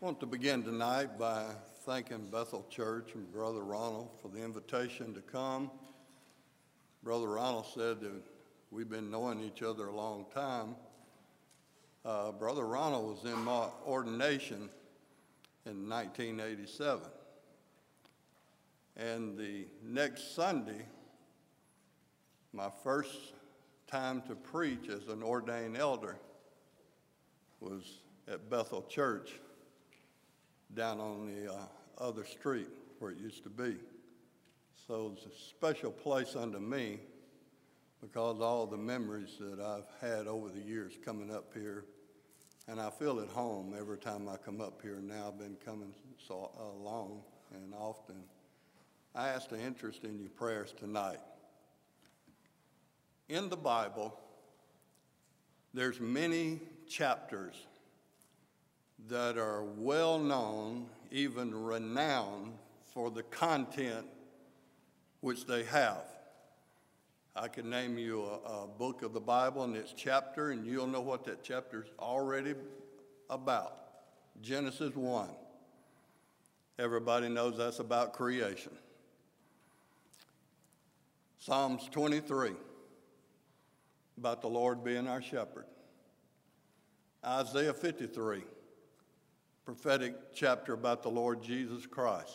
I want to begin tonight by thanking Bethel Church and Brother Ronald for the invitation to come. Brother Ronald said that we've been knowing each other a long time. Uh, Brother Ronald was in my ordination in 1987. And the next Sunday, my first time to preach as an ordained elder was at Bethel Church down on the uh, other street where it used to be. So it's a special place unto me because all the memories that I've had over the years coming up here. And I feel at home every time I come up here now. I've been coming so uh, long and often. I ask the interest in your prayers tonight. In the Bible, there's many chapters that are well known, even renowned for the content which they have. I can name you a, a, book of the Bible and its chapter, and you'll know what that chapter is already about. Genesis 1. Everybody knows that's about creation. Psalms 23, about the Lord being our shepherd. Isaiah 53, prophetic chapter about the Lord Jesus Christ.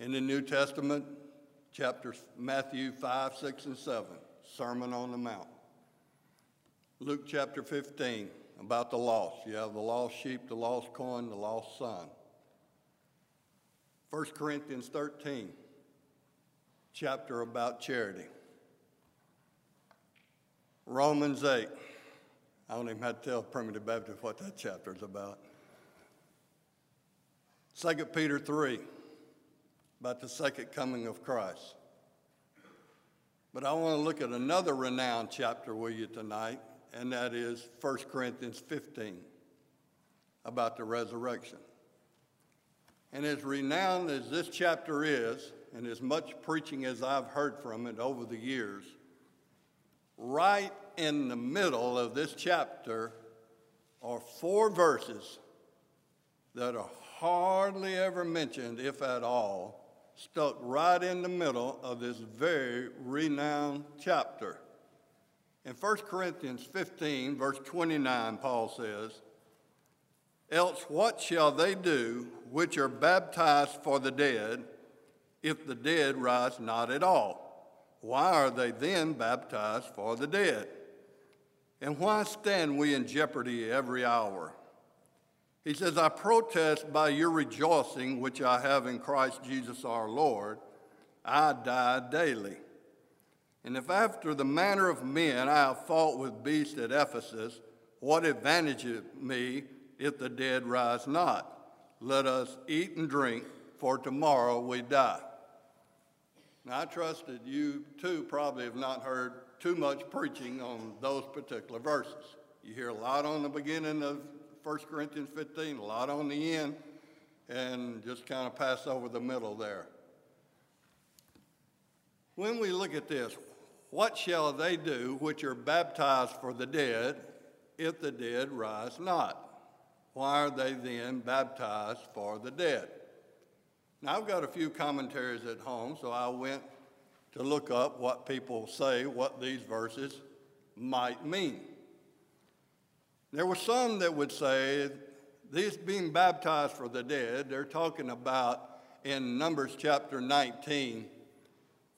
In the New Testament, chapters Matthew 5, 6, and 7, Sermon on the Mount. Luke chapter 15, about the lost. You have the lost sheep, the lost coin, the lost son. 1 Corinthians 13, chapter about charity. Romans 8. I don't even have to tell Primitive Baptist what that chapter is about. 2 Peter 3, about the second coming of Christ. But I want to look at another renowned chapter with you tonight, and that is 1 Corinthians 15, about the resurrection. And as renowned as this chapter is, and as much preaching as I've heard from it over the years, right in the middle of this chapter are four verses that are hardly ever mentioned, if at all, stuck right in the middle of this very renowned chapter. In 1 Corinthians 15, verse 29, Paul says, Else what shall they do which are baptized for the dead, if the dead rise not at all? Why are they then baptized for the dead? And why stand we in jeopardy every hour? He says, I protest by your rejoicing, which I have in Christ Jesus our Lord, I die daily. And if after the manner of men I have fought with beasts at Ephesus, what advantageth me if the dead rise not? Let us eat and drink, for tomorrow we die. Now, I trust that you too probably have not heard too much preaching on those particular verses. You hear a lot on the beginning of 1 Corinthians 15, a lot on the end, and just kind of pass over the middle there. When we look at this, what shall they do which are baptized for the dead if the dead rise not? Why are they then baptized for the dead? Now, I've got a few commentaries at home, so I went to look up what people say, what these verses might mean. There were some that would say, these being baptized for the dead, they're talking about in Numbers chapter 19,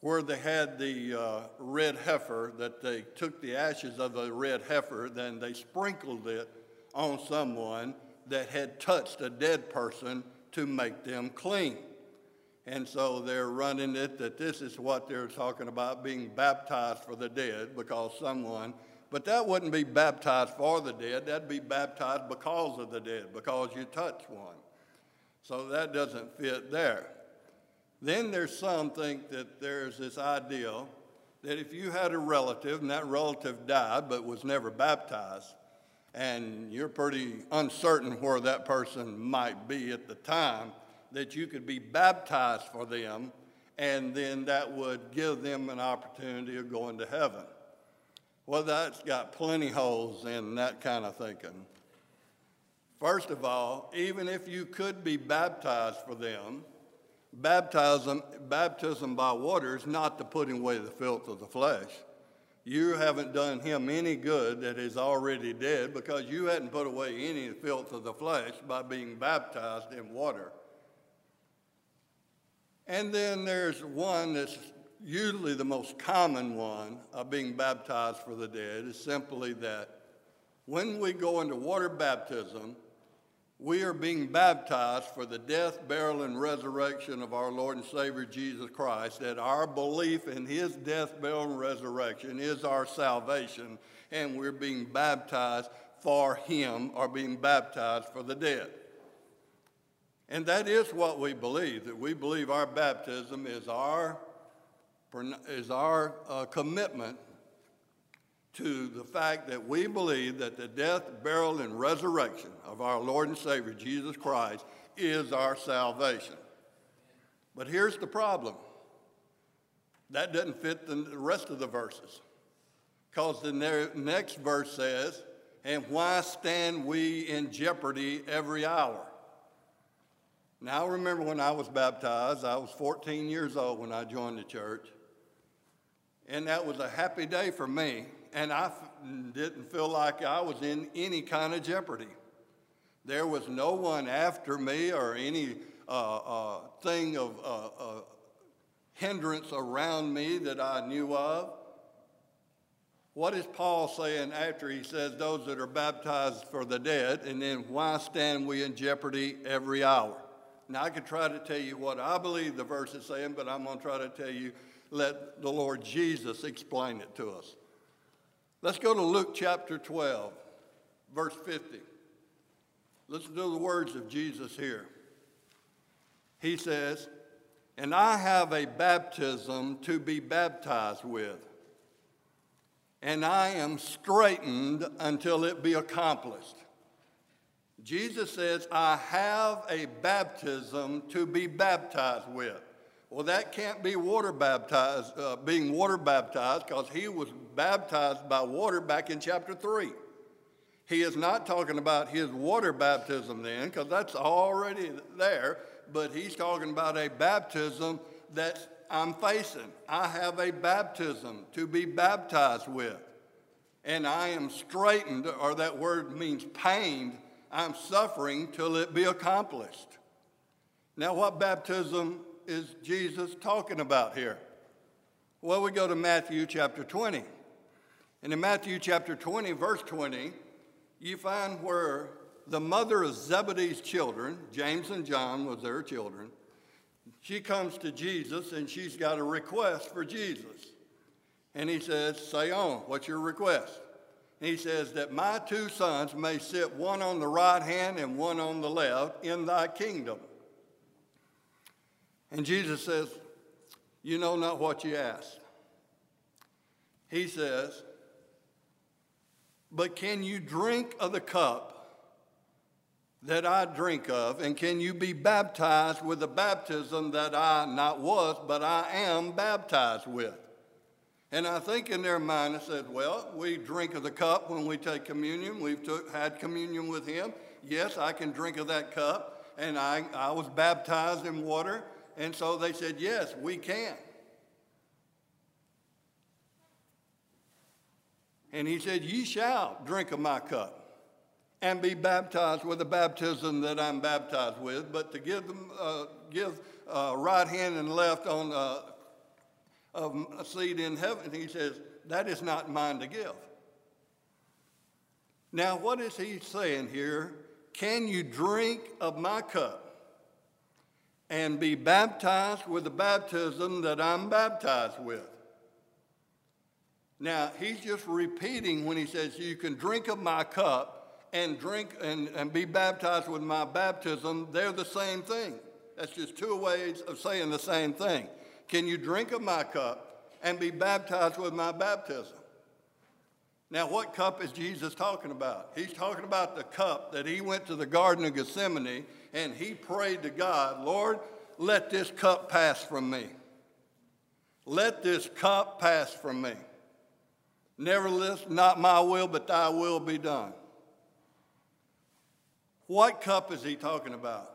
where they had the uh, red heifer, that they took the ashes of the red heifer, then they sprinkled it on someone that had touched a dead person to make them clean. And so they're running it that this is what they're talking about being baptized for the dead because someone, but that wouldn't be baptized for the dead, that'd be baptized because of the dead, because you touch one. So that doesn't fit there. Then there's some think that there's this idea that if you had a relative and that relative died but was never baptized, and you're pretty uncertain where that person might be at the time, that you could be baptized for them, and then that would give them an opportunity of going to heaven. Well, that's got plenty holes in that kind of thinking. First of all, even if you could be baptized for them, baptism, baptism by water is not to putting away the filth of the flesh. You haven't done him any good that is already dead because you hadn't put away any filth of the flesh by being baptized in water. And then there's one that's usually the most common one of being baptized for the dead is simply that when we go into water baptism, we are being baptized for the death, burial, and resurrection of our Lord and Savior Jesus Christ, that our belief in his death, burial, and resurrection is our salvation, and we're being baptized for him or being baptized for the dead. And that is what we believe, that we believe our baptism is our, is our uh, commitment to the fact that we believe that the death, burial, and resurrection of our Lord and Savior Jesus Christ is our salvation. But here's the problem that doesn't fit the rest of the verses. Because the next verse says, And why stand we in jeopardy every hour? Now, I remember when I was baptized, I was 14 years old when I joined the church. And that was a happy day for me and I didn't feel like I was in any kind of jeopardy. There was no one after me or any uh, uh, thing of uh, uh, hindrance around me that I knew of. What is Paul saying after he says, Those that are baptized for the dead, and then why stand we in jeopardy every hour? Now, I could try to tell you what I believe the verse is saying, but I'm going to try to tell you, let the Lord Jesus explain it to us. Let's go to Luke chapter 12, verse 50. Listen to the words of Jesus here. He says, And I have a baptism to be baptized with, and I am straitened until it be accomplished. Jesus says, I have a baptism to be baptized with. Well, that can't be water baptized, uh, being water baptized, because he was baptized by water back in chapter 3. He is not talking about his water baptism then, because that's already there, but he's talking about a baptism that I'm facing. I have a baptism to be baptized with. And I am straitened, or that word means pained. I'm suffering till it be accomplished. Now, what baptism is Jesus talking about here? Well, we go to Matthew chapter 20. And in Matthew chapter 20, verse 20, you find where the mother of Zebedee's children, James and John was their children, she comes to Jesus and she's got a request for Jesus. And he says, Say on, what's your request? And he says, That my two sons may sit one on the right hand and one on the left in thy kingdom. And Jesus says, You know not what you ask. He says, But can you drink of the cup that I drink of? And can you be baptized with the baptism that I not was, but I am baptized with? And I think in their mind, it said, Well, we drink of the cup when we take communion. We've took, had communion with Him. Yes, I can drink of that cup. And I, I was baptized in water. And so they said, Yes, we can. And he said, Ye shall drink of my cup and be baptized with the baptism that I'm baptized with, but to give them, uh, give uh, right hand and left on uh, of a seat in heaven, he says, that is not mine to give. Now, what is he saying here? Can you drink of my cup and be baptized with the baptism that I'm baptized with. Now, he's just repeating when he says, You can drink of my cup and drink and, and be baptized with my baptism. They're the same thing. That's just two ways of saying the same thing. Can you drink of my cup and be baptized with my baptism? Now, what cup is Jesus talking about? He's talking about the cup that he went to the Garden of Gethsemane and he prayed to God, Lord, let this cup pass from me. Let this cup pass from me. Nevertheless, not my will, but thy will be done. What cup is he talking about?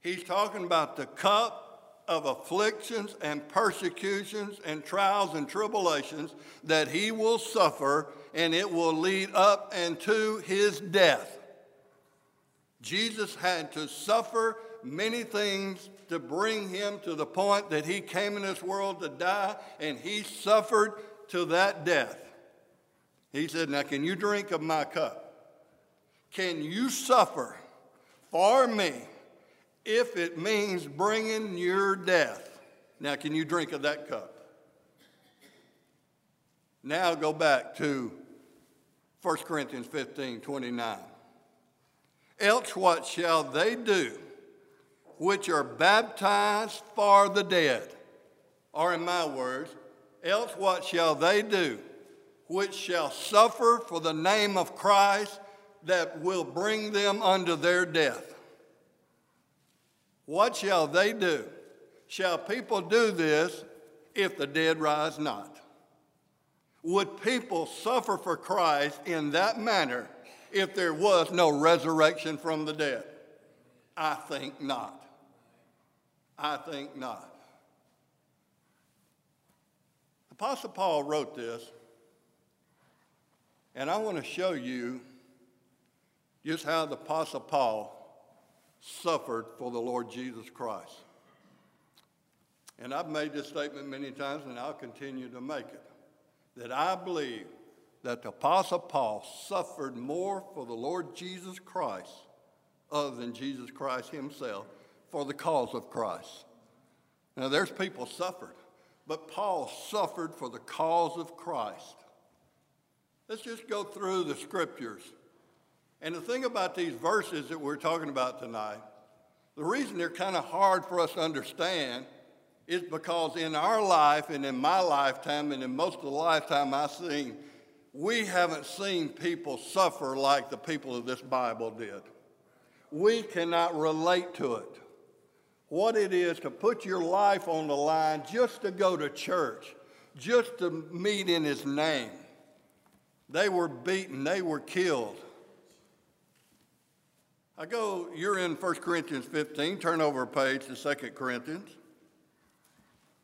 He's talking about the cup of afflictions and persecutions and trials and tribulations that he will suffer, and it will lead up and to his death. Jesus had to suffer many things to bring him to the point that he came in this world to die, and he suffered to that death. He said, Now, can you drink of my cup? Can you suffer for me if it means bringing your death? Now, can you drink of that cup? Now, go back to 1 Corinthians 15 29. Else, what shall they do which are baptized for the dead? Or, in my words, else what shall they do which shall suffer for the name of Christ that will bring them unto their death? What shall they do? Shall people do this if the dead rise not? Would people suffer for Christ in that manner if there was no resurrection from the dead? I think not. I think not. Apostle Paul wrote this, and I want to show you just how the Apostle Paul suffered for the Lord Jesus Christ. And I've made this statement many times, and I'll continue to make it that I believe that the Apostle Paul suffered more for the Lord Jesus Christ, other than Jesus Christ himself, for the cause of Christ. Now, there's people suffered, but Paul suffered for the cause of Christ. Let's just go through the scriptures. And the thing about these verses that we're talking about tonight, the reason they're kind of hard for us to understand is because in our life and in my lifetime and in most of the lifetime I've seen, we haven't seen people suffer like the people of this Bible did. We cannot relate to it. What it is to put your life on the line just to go to church, just to meet in His name. They were beaten, they were killed. I go, you're in 1 Corinthians 15, turn over a page to 2 Corinthians.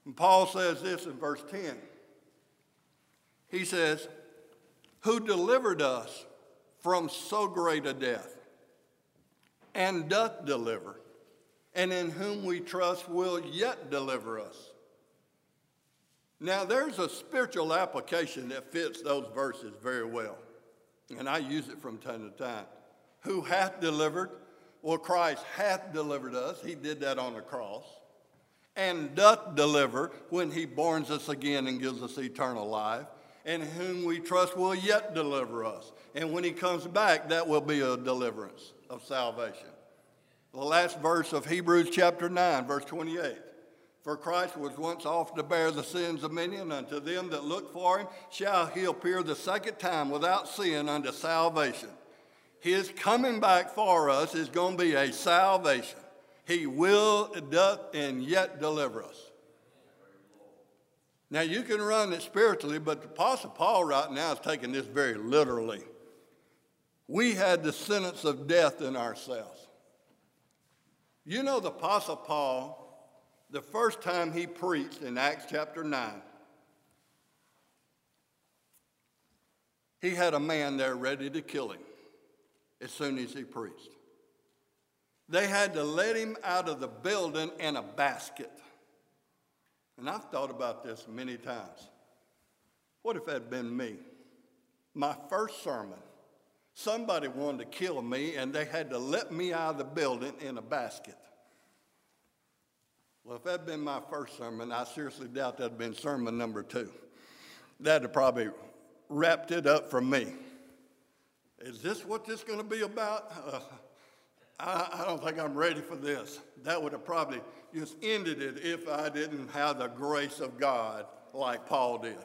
And Paul says this in verse 10. He says, Who delivered us from so great a death, and doth deliver, and in whom we trust will yet deliver us. Now, there's a spiritual application that fits those verses very well, and I use it from time to time. Who hath delivered? Well, Christ hath delivered us. He did that on the cross and doth deliver when he borns us again and gives us eternal life, and whom we trust will yet deliver us. And when he comes back, that will be a deliverance of salvation. The last verse of Hebrews chapter 9, verse 28. For Christ was once off to bear the sins of many, and unto them that look for him shall he appear the second time without sin unto salvation. His coming back for us is going to be a salvation. He will, doth, and yet deliver us. Now, you can run it spiritually, but the Apostle Paul right now is taking this very literally. We had the sentence of death in ourselves. You know, the Apostle Paul, the first time he preached in Acts chapter 9, he had a man there ready to kill him as soon as he preached. They had to let him out of the building in a basket. And I've thought about this many times. What if that had been me? My first sermon, somebody wanted to kill me and they had to let me out of the building in a basket. Well, if that had been my first sermon, I seriously doubt that had been sermon number two. That'd have probably wrapped it up for me. Is this what this is going to be about? Uh, I, I don't think I'm ready for this. That would have probably just ended it if I didn't have the grace of God like Paul did.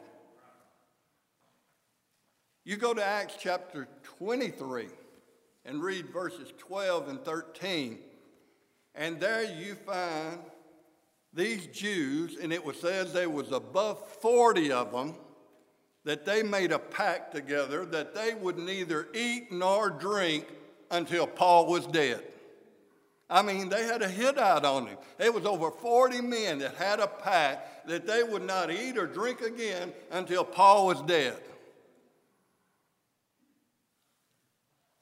You go to Acts chapter 23 and read verses 12 and 13, and there you find these Jews, and it was says there was above 40 of them, that they made a pact together that they would neither eat nor drink until Paul was dead. I mean, they had a hit out on him. It was over 40 men that had a pact that they would not eat or drink again until Paul was dead.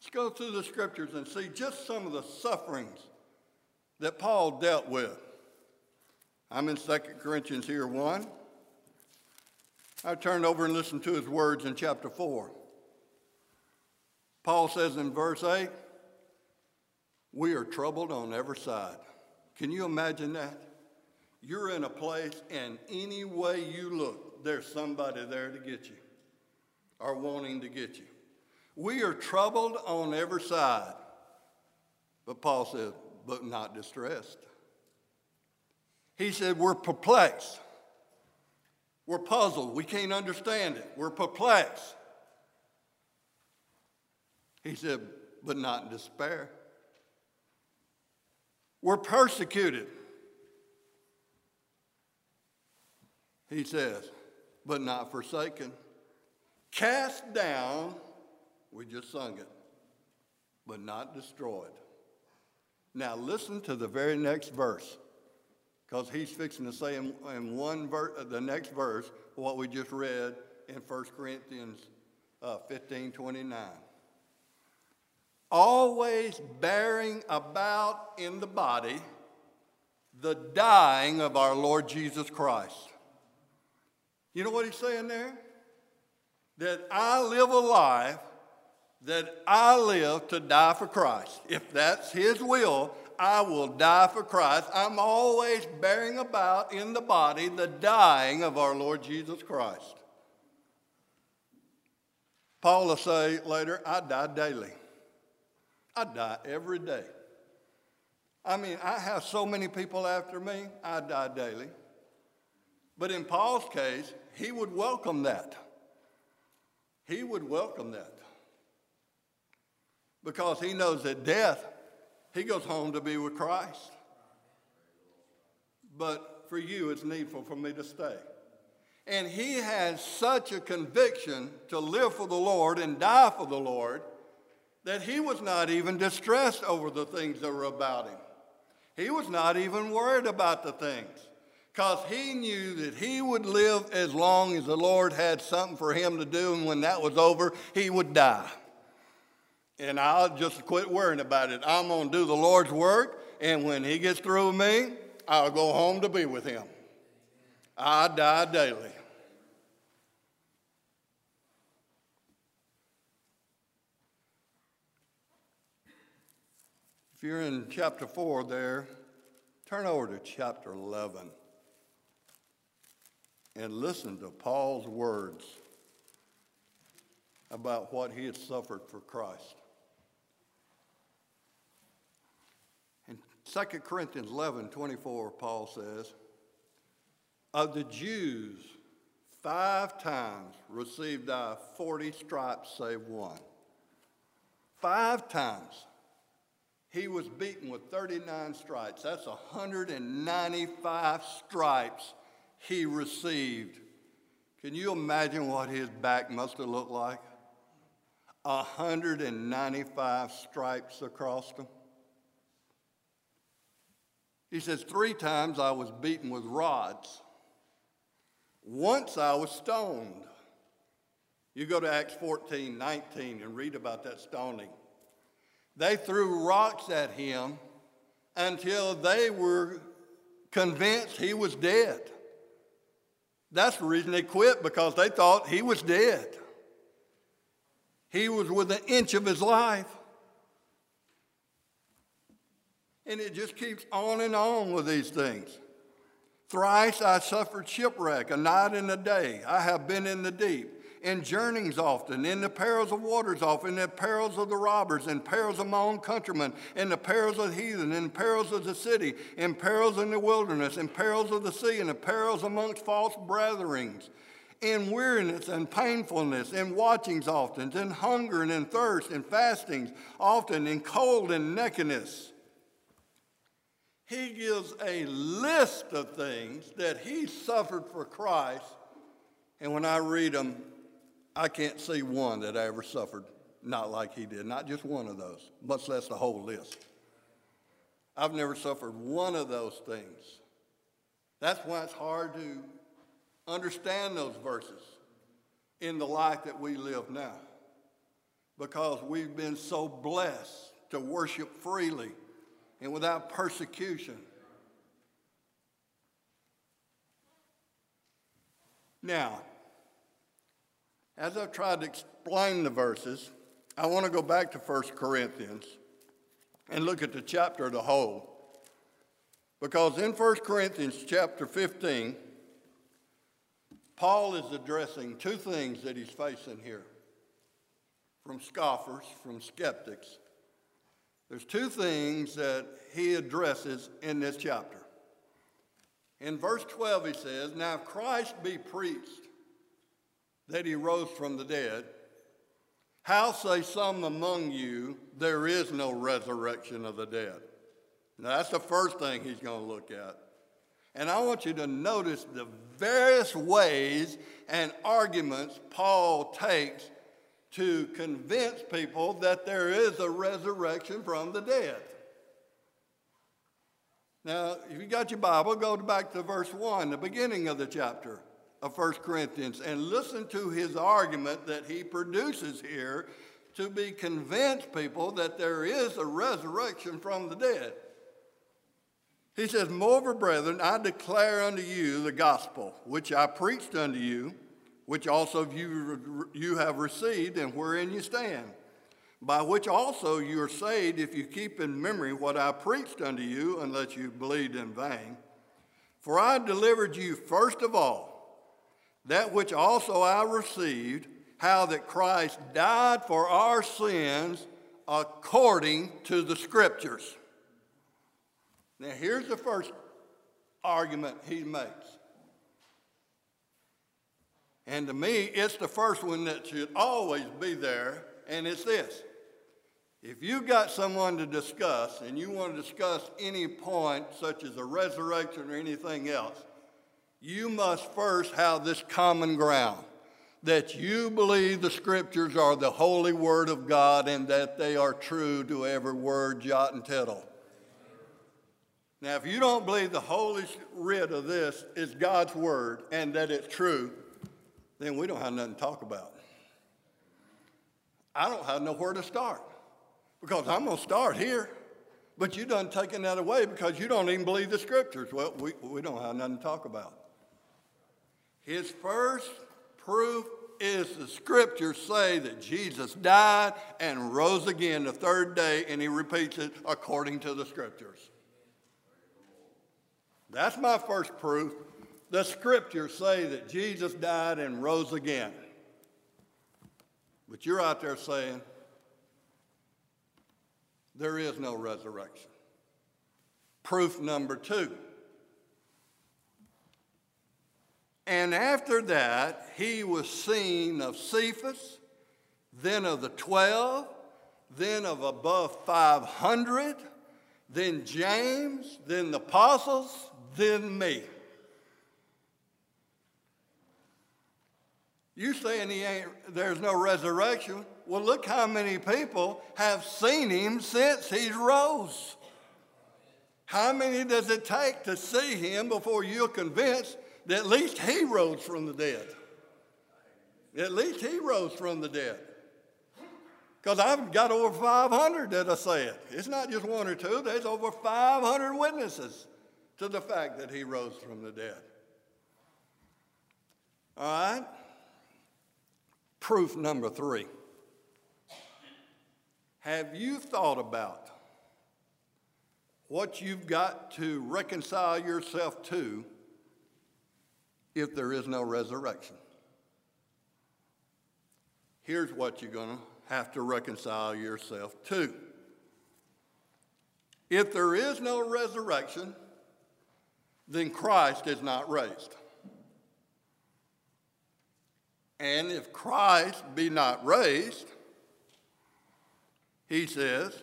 Let's go through the scriptures and see just some of the sufferings that Paul dealt with. I'm in 2 Corinthians here 1. I turned over and listened to his words in chapter 4. Paul says in verse 8, We are troubled on every side. Can you imagine that? You're in a place, and any way you look, there's somebody there to get you or wanting to get you. We are troubled on every side. But Paul says, but not distressed. He said, We're perplexed. We're puzzled. We can't understand it. We're perplexed. He said, but not in despair. We're persecuted. He says, but not forsaken. Cast down, we just sung it, but not destroyed. Now listen to the very next verse, because he's fixing to say in, in one verse, uh, the next verse, what we just read in 1 Corinthians uh, 15 29. Always bearing about in the body the dying of our Lord Jesus Christ. You know what he's saying there? That I live a life that I live to die for Christ. If that's His will, I will die for Christ. I'm always bearing about in the body the dying of our Lord Jesus Christ. Paul will say later, I die daily. I die every day. I mean, I have so many people after me, I die daily. But in Paul's case, he would welcome that. He would welcome that because he knows that death, he goes home to be with Christ. But for you, it's needful for me to stay. And he has such a conviction to live for the Lord and die for the Lord that he was not even distressed over the things that were about him. He was not even worried about the things because he knew that he would live as long as the Lord had something for him to do, and when that was over, he would die and I'll just quit worrying about it. I'm going to do the Lord's work, and when He gets through with me, I'll go home to be with Him. I die daily. If you're in chapter 4 there, turn over to chapter 11 and listen to Paul's words about what he had suffered for Christ. In 2 Corinthians 11 24, Paul says, Of the Jews, five times received I 40 stripes save one. Five times. He was beaten with 39 stripes. That's 195 stripes he received. Can you imagine what his back must have looked like? 195 stripes across them. He says, Three times I was beaten with rods. Once I was stoned. You go to Acts 14, 19 and read about that stoning. They threw rocks at him until they were convinced he was dead. That's the reason they quit, because they thought he was dead. He was within an inch of his life. And it just keeps on and on with these things. Thrice I suffered shipwreck, a night and a day. I have been in the deep, in journeyings often, in the perils of waters often, in the perils of the robbers, in perils of my own countrymen, in the perils of the heathen, in perils of the city, in perils in the wilderness, in perils of the sea, in the perils amongst false brethrens, in weariness and painfulness, in watchings often, in hunger and in thirst, in fastings often, in cold and nakedness he gives a list of things that he suffered for Christ. And when I read them, I can't see one that I ever suffered not like he did, not just one of those, much less the whole list. I've never suffered one of those things. That's why it's hard to understand those verses in the life that we live now because we've been so blessed to worship freely and without persecution. Now, as I've tried to explain the verses, I want to go back to 1 Corinthians and look at the chapter as a whole. Because in 1 Corinthians chapter 15, Paul is addressing two things that he's facing here from scoffers, from skeptics. There's two things that he addresses in this chapter. In verse 12, he says, Now if Christ be preached that he rose from the dead, how say some among you there is no resurrection of the dead? Now that's the first thing he's going to look at. And I want you to notice the various ways and arguments Paul takes to convince people that there is a resurrection from the dead. Now, if you got your Bible, go back to verse 1, the beginning of the chapter of 1 Corinthians, and listen to his argument that he produces here to be convinced people that there is a resurrection from the dead. He says, Moreover, brethren, I declare unto you the gospel which I preached unto you which also you, you have received and wherein you stand, by which also you are saved if you keep in memory what I preached unto you, unless you believed in vain. For I delivered you first of all that which also I received, how that Christ died for our sins according to the Scriptures. Now, here's the first argument he makes and to me, it's the first one that should always be there, and it's this. If you've got someone to discuss and you want to discuss any point, such as a resurrection or anything else, you must first have this common ground that you believe the scriptures are the holy word of God and that they are true to every word, jot, and tittle. Now, if you don't believe the holy writ of this is God's word and that it's true, then we don't have nothing to talk about. I don't have nowhere to start because I'm going to start here. But you done taken that away because you don't even believe the scriptures. Well, we, we don't have nothing to talk about. His first proof is the scriptures say that Jesus died and rose again the third day, and he repeats it according to the scriptures. That's my first proof the scriptures say that Jesus died and rose again. But you're out there saying there is no resurrection. Proof number two. And after that, he was seen of Cephas, then of the twelve, then of above 500, then James, then the apostles, then me. You saying he ain't there's no resurrection. Well, look how many people have seen him since he rose. How many does it take to see him before you're convinced at least he rose from the dead? At least he rose from the dead. Because I've got over 500 that I say it. It's not just one or two, there's over 500 witnesses to the fact that he rose from the dead. All right? Proof number three. Have you thought about what you've got to reconcile yourself to if there is no resurrection? Here's what you're going to have to reconcile yourself to. If there is no resurrection, then Christ is not raised. And if Christ be not raised, he says,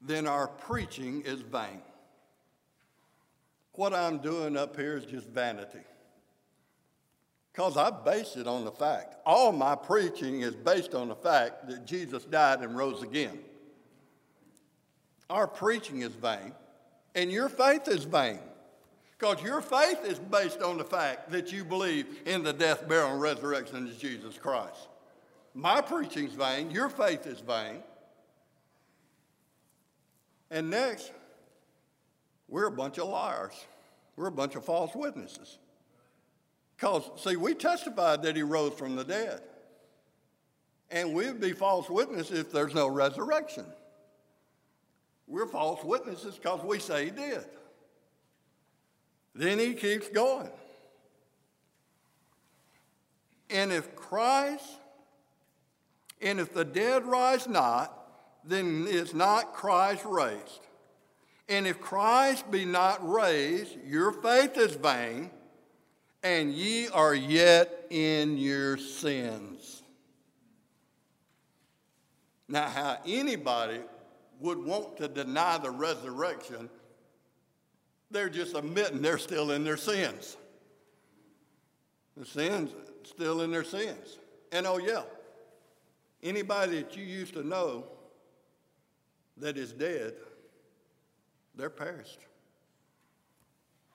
then our preaching is vain. What I'm doing up here is just vanity. Because I base it on the fact. All my preaching is based on the fact that Jesus died and rose again. Our preaching is vain, and your faith is vain. Because your faith is based on the fact that you believe in the death, burial, and resurrection of Jesus Christ. My preaching's vain, your faith is vain. And next, we're a bunch of liars. We're a bunch of false witnesses. Because, see, we testified that he rose from the dead. And we'd be false witnesses if there's no resurrection. We're false witnesses because we say he did. Then he keeps going. And if Christ, and if the dead rise not, then is not Christ raised. And if Christ be not raised, your faith is vain, and ye are yet in your sins. Now, how anybody would want to deny the resurrection, they're just admitting they're still in their sins. The sins, still in their sins. And oh, yeah, anybody that you used to know that is dead, they're perished.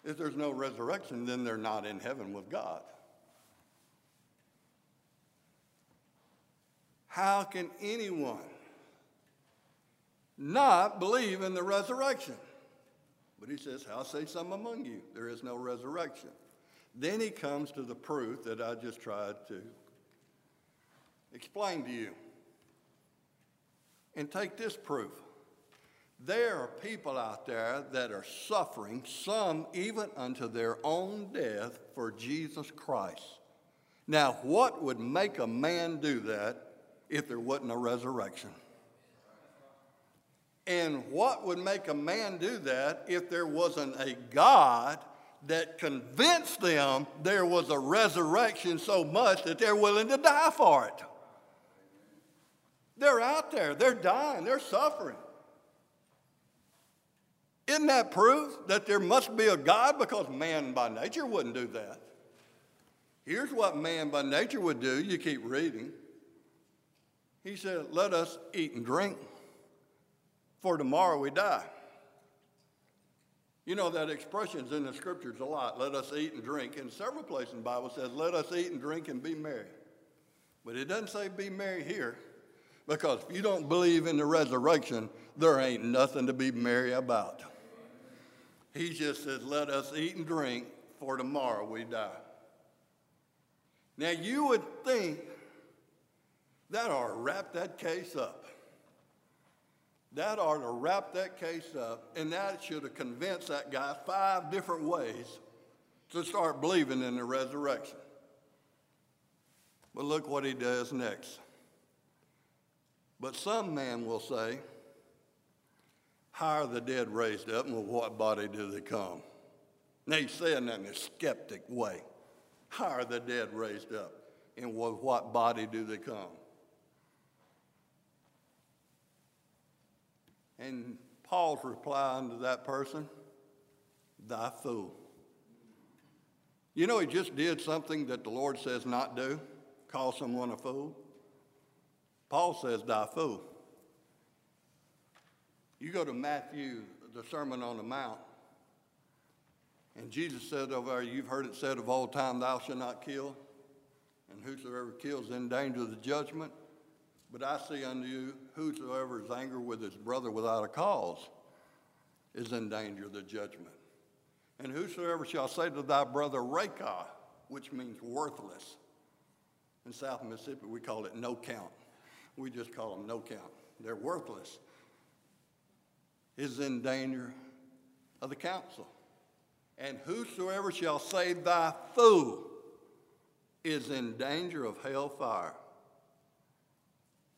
If there's no resurrection, then they're not in heaven with God. How can anyone not believe in the resurrection? But he says, How say some among you? There is no resurrection. Then he comes to the proof that I just tried to explain to you. And take this proof. There are people out there that are suffering, some even unto their own death, for Jesus Christ. Now, what would make a man do that if there wasn't a resurrection? And what would make a man do that if there wasn't a God that convinced them there was a resurrection so much that they're willing to die for it? They're out there, they're dying, they're suffering. Isn't that proof that there must be a God? Because man by nature wouldn't do that. Here's what man by nature would do. You keep reading. He said, Let us eat and drink, for tomorrow we die. You know that expression's in the scriptures a lot. Let us eat and drink. In several places in the Bible says, Let us eat and drink and be merry. But it doesn't say be merry here. Because if you don't believe in the resurrection, there ain't nothing to be merry about. He just says, Let us eat and drink, for tomorrow we die. Now, you would think that ought to wrap that case up. That ought to wrap that case up, and that should have convinced that guy five different ways to start believing in the resurrection. But look what he does next. But some man will say, how are the dead raised up, and with what body do they come? Now he's saying that in a skeptic way. How are the dead raised up, and with what body do they come? And Paul's replying to that person, Thy fool. You know, he just did something that the Lord says not do call someone a fool. Paul says, Thy fool. You go to Matthew, the Sermon on the Mount, and Jesus said over there, You've heard it said of old time, Thou shalt not kill, and whosoever kills is in danger of the judgment. But I say unto you, whosoever is angry with his brother without a cause is in danger of the judgment. And whosoever shall say to thy brother, Raca, which means worthless. In South Mississippi, we call it no count. We just call them no count. They're worthless is in danger of the council. And whosoever shall say, Thy fool, is in danger of hell fire.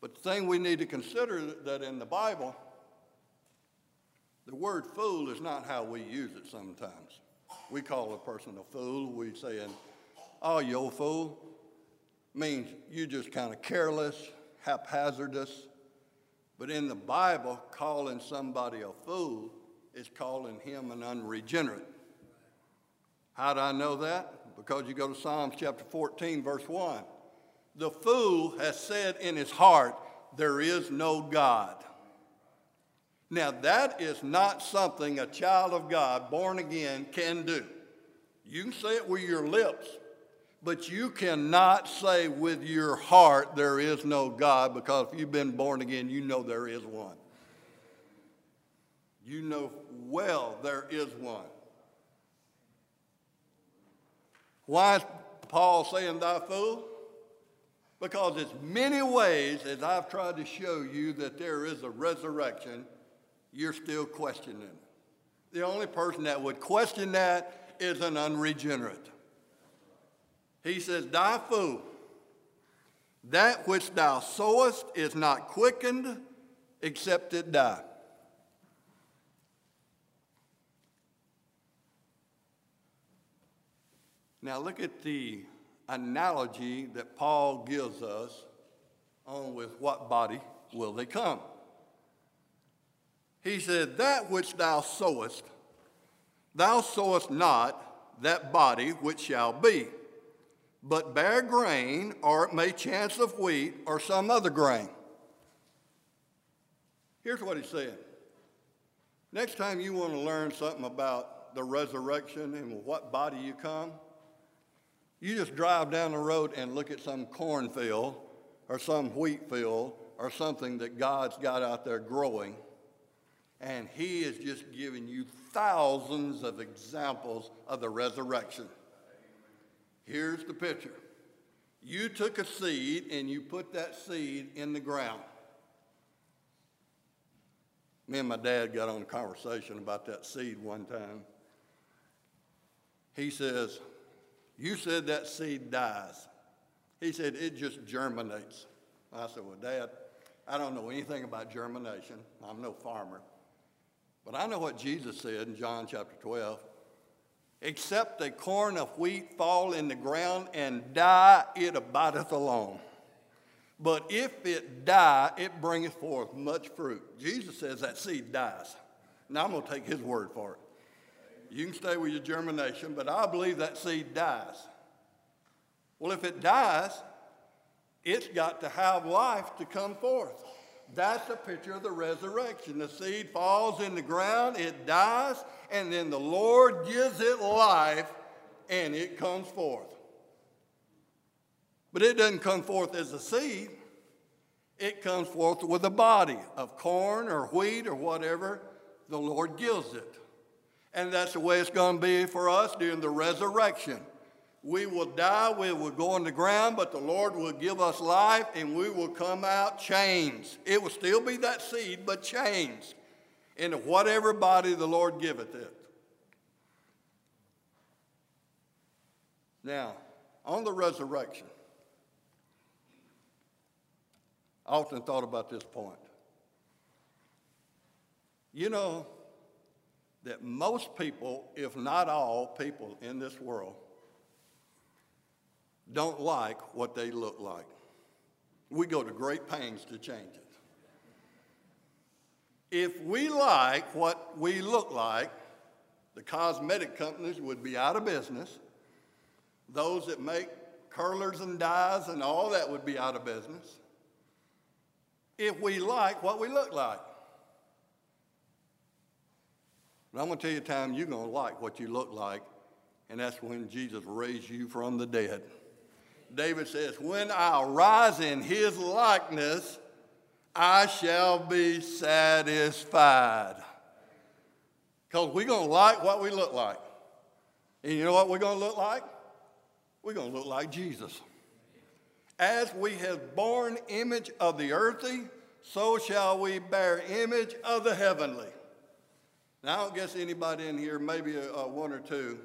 But the thing we need to consider that in the Bible, the word fool is not how we use it sometimes. We call a person a fool. We say, oh, you old fool, means you just kind of careless, haphazardous, but in the Bible, calling somebody a fool is calling him an unregenerate. How do I know that? because you go to Psalms chapter 14, verse 1. The fool has said in his heart, There is no God. Now, that is not something a child of God, born again, can do. You can say it with your lips, but you cannot say with your heart, There is no God, because if you've been born again, you know there is one. You know well there is one. Why is Paul saying, Thy fool? Because as many ways as I've tried to show you that there is a resurrection, you're still questioning. The only person that would question that is an unregenerate. He says, Thy fool, that which thou sowest is not quickened except it die. Now look at the analogy that Paul gives us on with what body will they come. He said, That which thou sowest, thou sowest not that body which shall be, but bear grain, or it may chance of wheat, or some other grain. Here's what he said. Next time you want to learn something about the resurrection and what body you come, you just drive down the road and look at some cornfield or some wheat field or something that God's got out there growing, and He is just giving you thousands of examples of the resurrection. Here's the picture you took a seed and you put that seed in the ground. Me and my dad got on a conversation about that seed one time. He says, you said that seed dies. He said, It just germinates. I said, Well, Dad, I don't know anything about germination. I'm no farmer. But I know what Jesus said in John chapter 12. Except a corn of wheat fall in the ground and die, it abideth alone. But if it die, it bringeth forth much fruit. Jesus says that seed dies. Now I'm going to take his word for it. You can stay with your germination, but I believe that seed dies. Well, if it dies, it's got to have life to come forth. That's a picture of the resurrection. The seed falls in the ground, it dies, and then the Lord gives it life and it comes forth. But it doesn't come forth as a seed, it comes forth with a body of corn or wheat or whatever the Lord gives it. And that's the way it's going to be for us during the resurrection. We will die, we will go on the ground, but the Lord will give us life and we will come out changed. It will still be that seed, but changed into whatever body the Lord giveth it. Now, on the resurrection, I often thought about this point. You know, that most people, if not all people in this world, don't like what they look like. We go to great pains to change it. If we like what we look like, the cosmetic companies would be out of business. Those that make curlers and dyes and all that would be out of business. If we like what we look like. But I'm going to tell you a time you're going to like what you look like, and that's when Jesus raised you from the dead. David says, When I rise in his likeness, I shall be satisfied. Because we're going to like what we look like. And you know what we're going to look like? We're going to look like Jesus. As we have borne image of the earthly, so shall we bear image of the heavenly. Now, I don't guess anybody in here, maybe a, a one or two,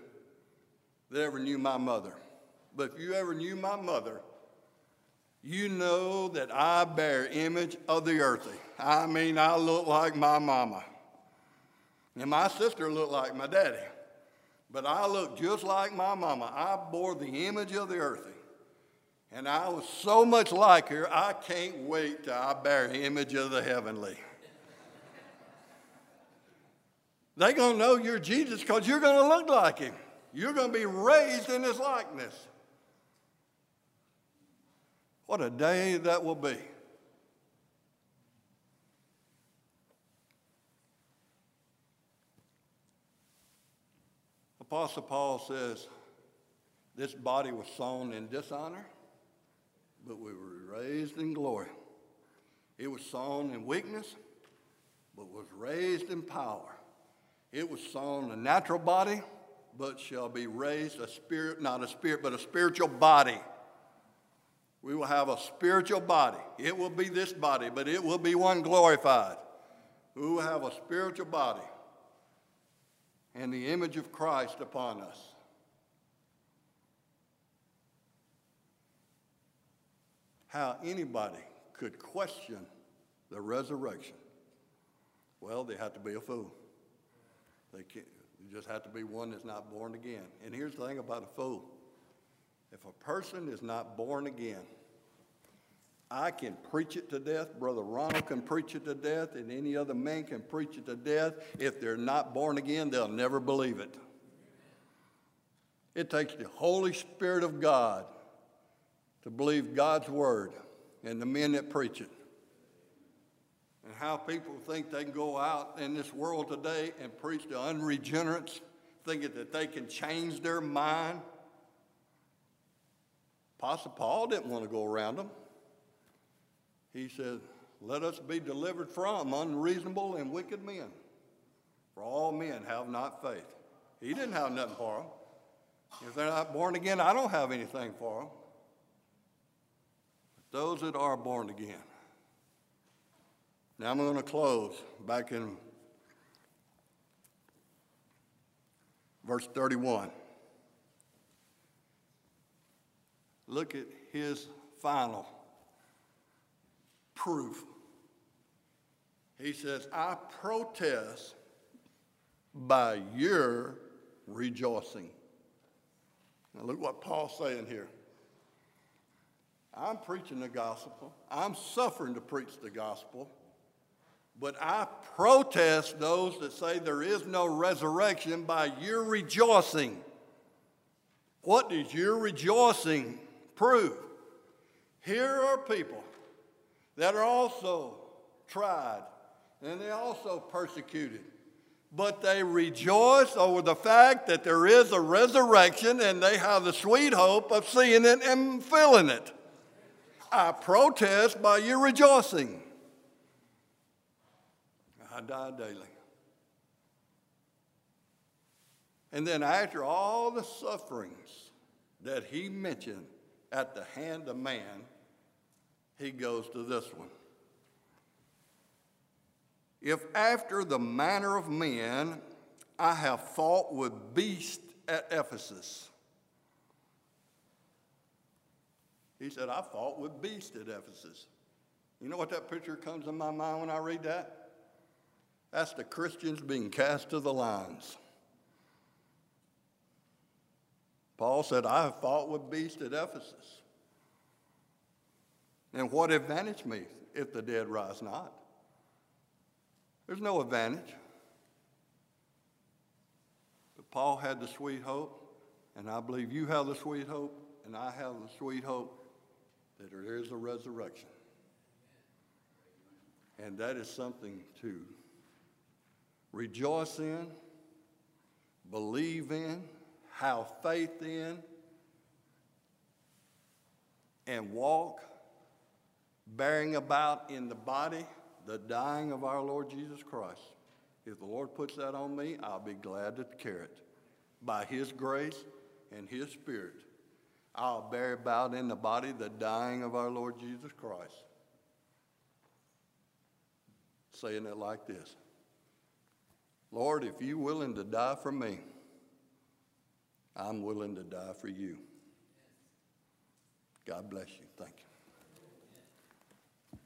that ever knew my mother. But if you ever knew my mother, you know that I bear image of the earthly. I mean, I look like my mama. And my sister looked like my daddy. But I look just like my mama. I bore the image of the earthly. And I was so much like her, I can't wait till I bear image of the heavenly. They're going to know you're Jesus because you're going to look like him. You're going to be raised in his likeness. What a day that will be. Apostle Paul says, This body was sown in dishonor, but we were raised in glory. It was sown in weakness, but was raised in power. It was sown a natural body, but shall be raised a spirit, not a spirit, but a spiritual body. We will have a spiritual body. It will be this body, but it will be one glorified. We will have a spiritual body and the image of Christ upon us. How anybody could question the resurrection? Well, they have to be a fool. They you just have to be one that's not born again. And here's the thing about a fool if a person is not born again, I can preach it to death. Brother Ronald can preach it to death, and any other man can preach it to death. If they're not born again, they'll never believe it. It takes the Holy Spirit of God to believe God's word and the men that preach it. And how people think they can go out in this world today and preach to unregenerates, thinking that they can change their mind. Apostle Paul didn't want to go around them he said, Let us be delivered from unreasonable and wicked men. For all men have not faith. He didn't have nothing for them. If they're not born again, I don't have anything for them. But those that are born again. Now I'm going to close back in verse 31. Look at his final proof. He says, I protest by your rejoicing. Now, look what Paul's saying here. I'm preaching the gospel, I'm suffering to preach the gospel, but I protest those that say there is no resurrection by your rejoicing. What does your rejoicing prove? Here are people that are also tried and they also persecuted. But they rejoice over the fact that there is a resurrection and they have the sweet hope of seeing it and feeling it. I protest by your rejoicing. I die daily. And then, after all the sufferings that he mentioned at the hand of man, he goes to this one. If after the manner of men I have fought with beasts at Ephesus, he said, I fought with beasts at Ephesus. You know what that picture comes in my mind when I read that? That's the Christians being cast to the lions. Paul said, I have fought with beasts at Ephesus. And what advantage me if the dead rise not? There's no advantage. But Paul had the sweet hope, and I believe you have the sweet hope, and I have the sweet hope that there is a resurrection. And that is something to rejoice in, believe in, have faith in, and walk bearing about in the body the dying of our Lord Jesus Christ. If the Lord puts that on me, I'll be glad to carry it. By His grace and His Spirit, I'll bear about in the body the dying of our Lord Jesus Christ. Saying it like this Lord, if you're willing to die for me, I'm willing to die for you. God bless you. Thank you.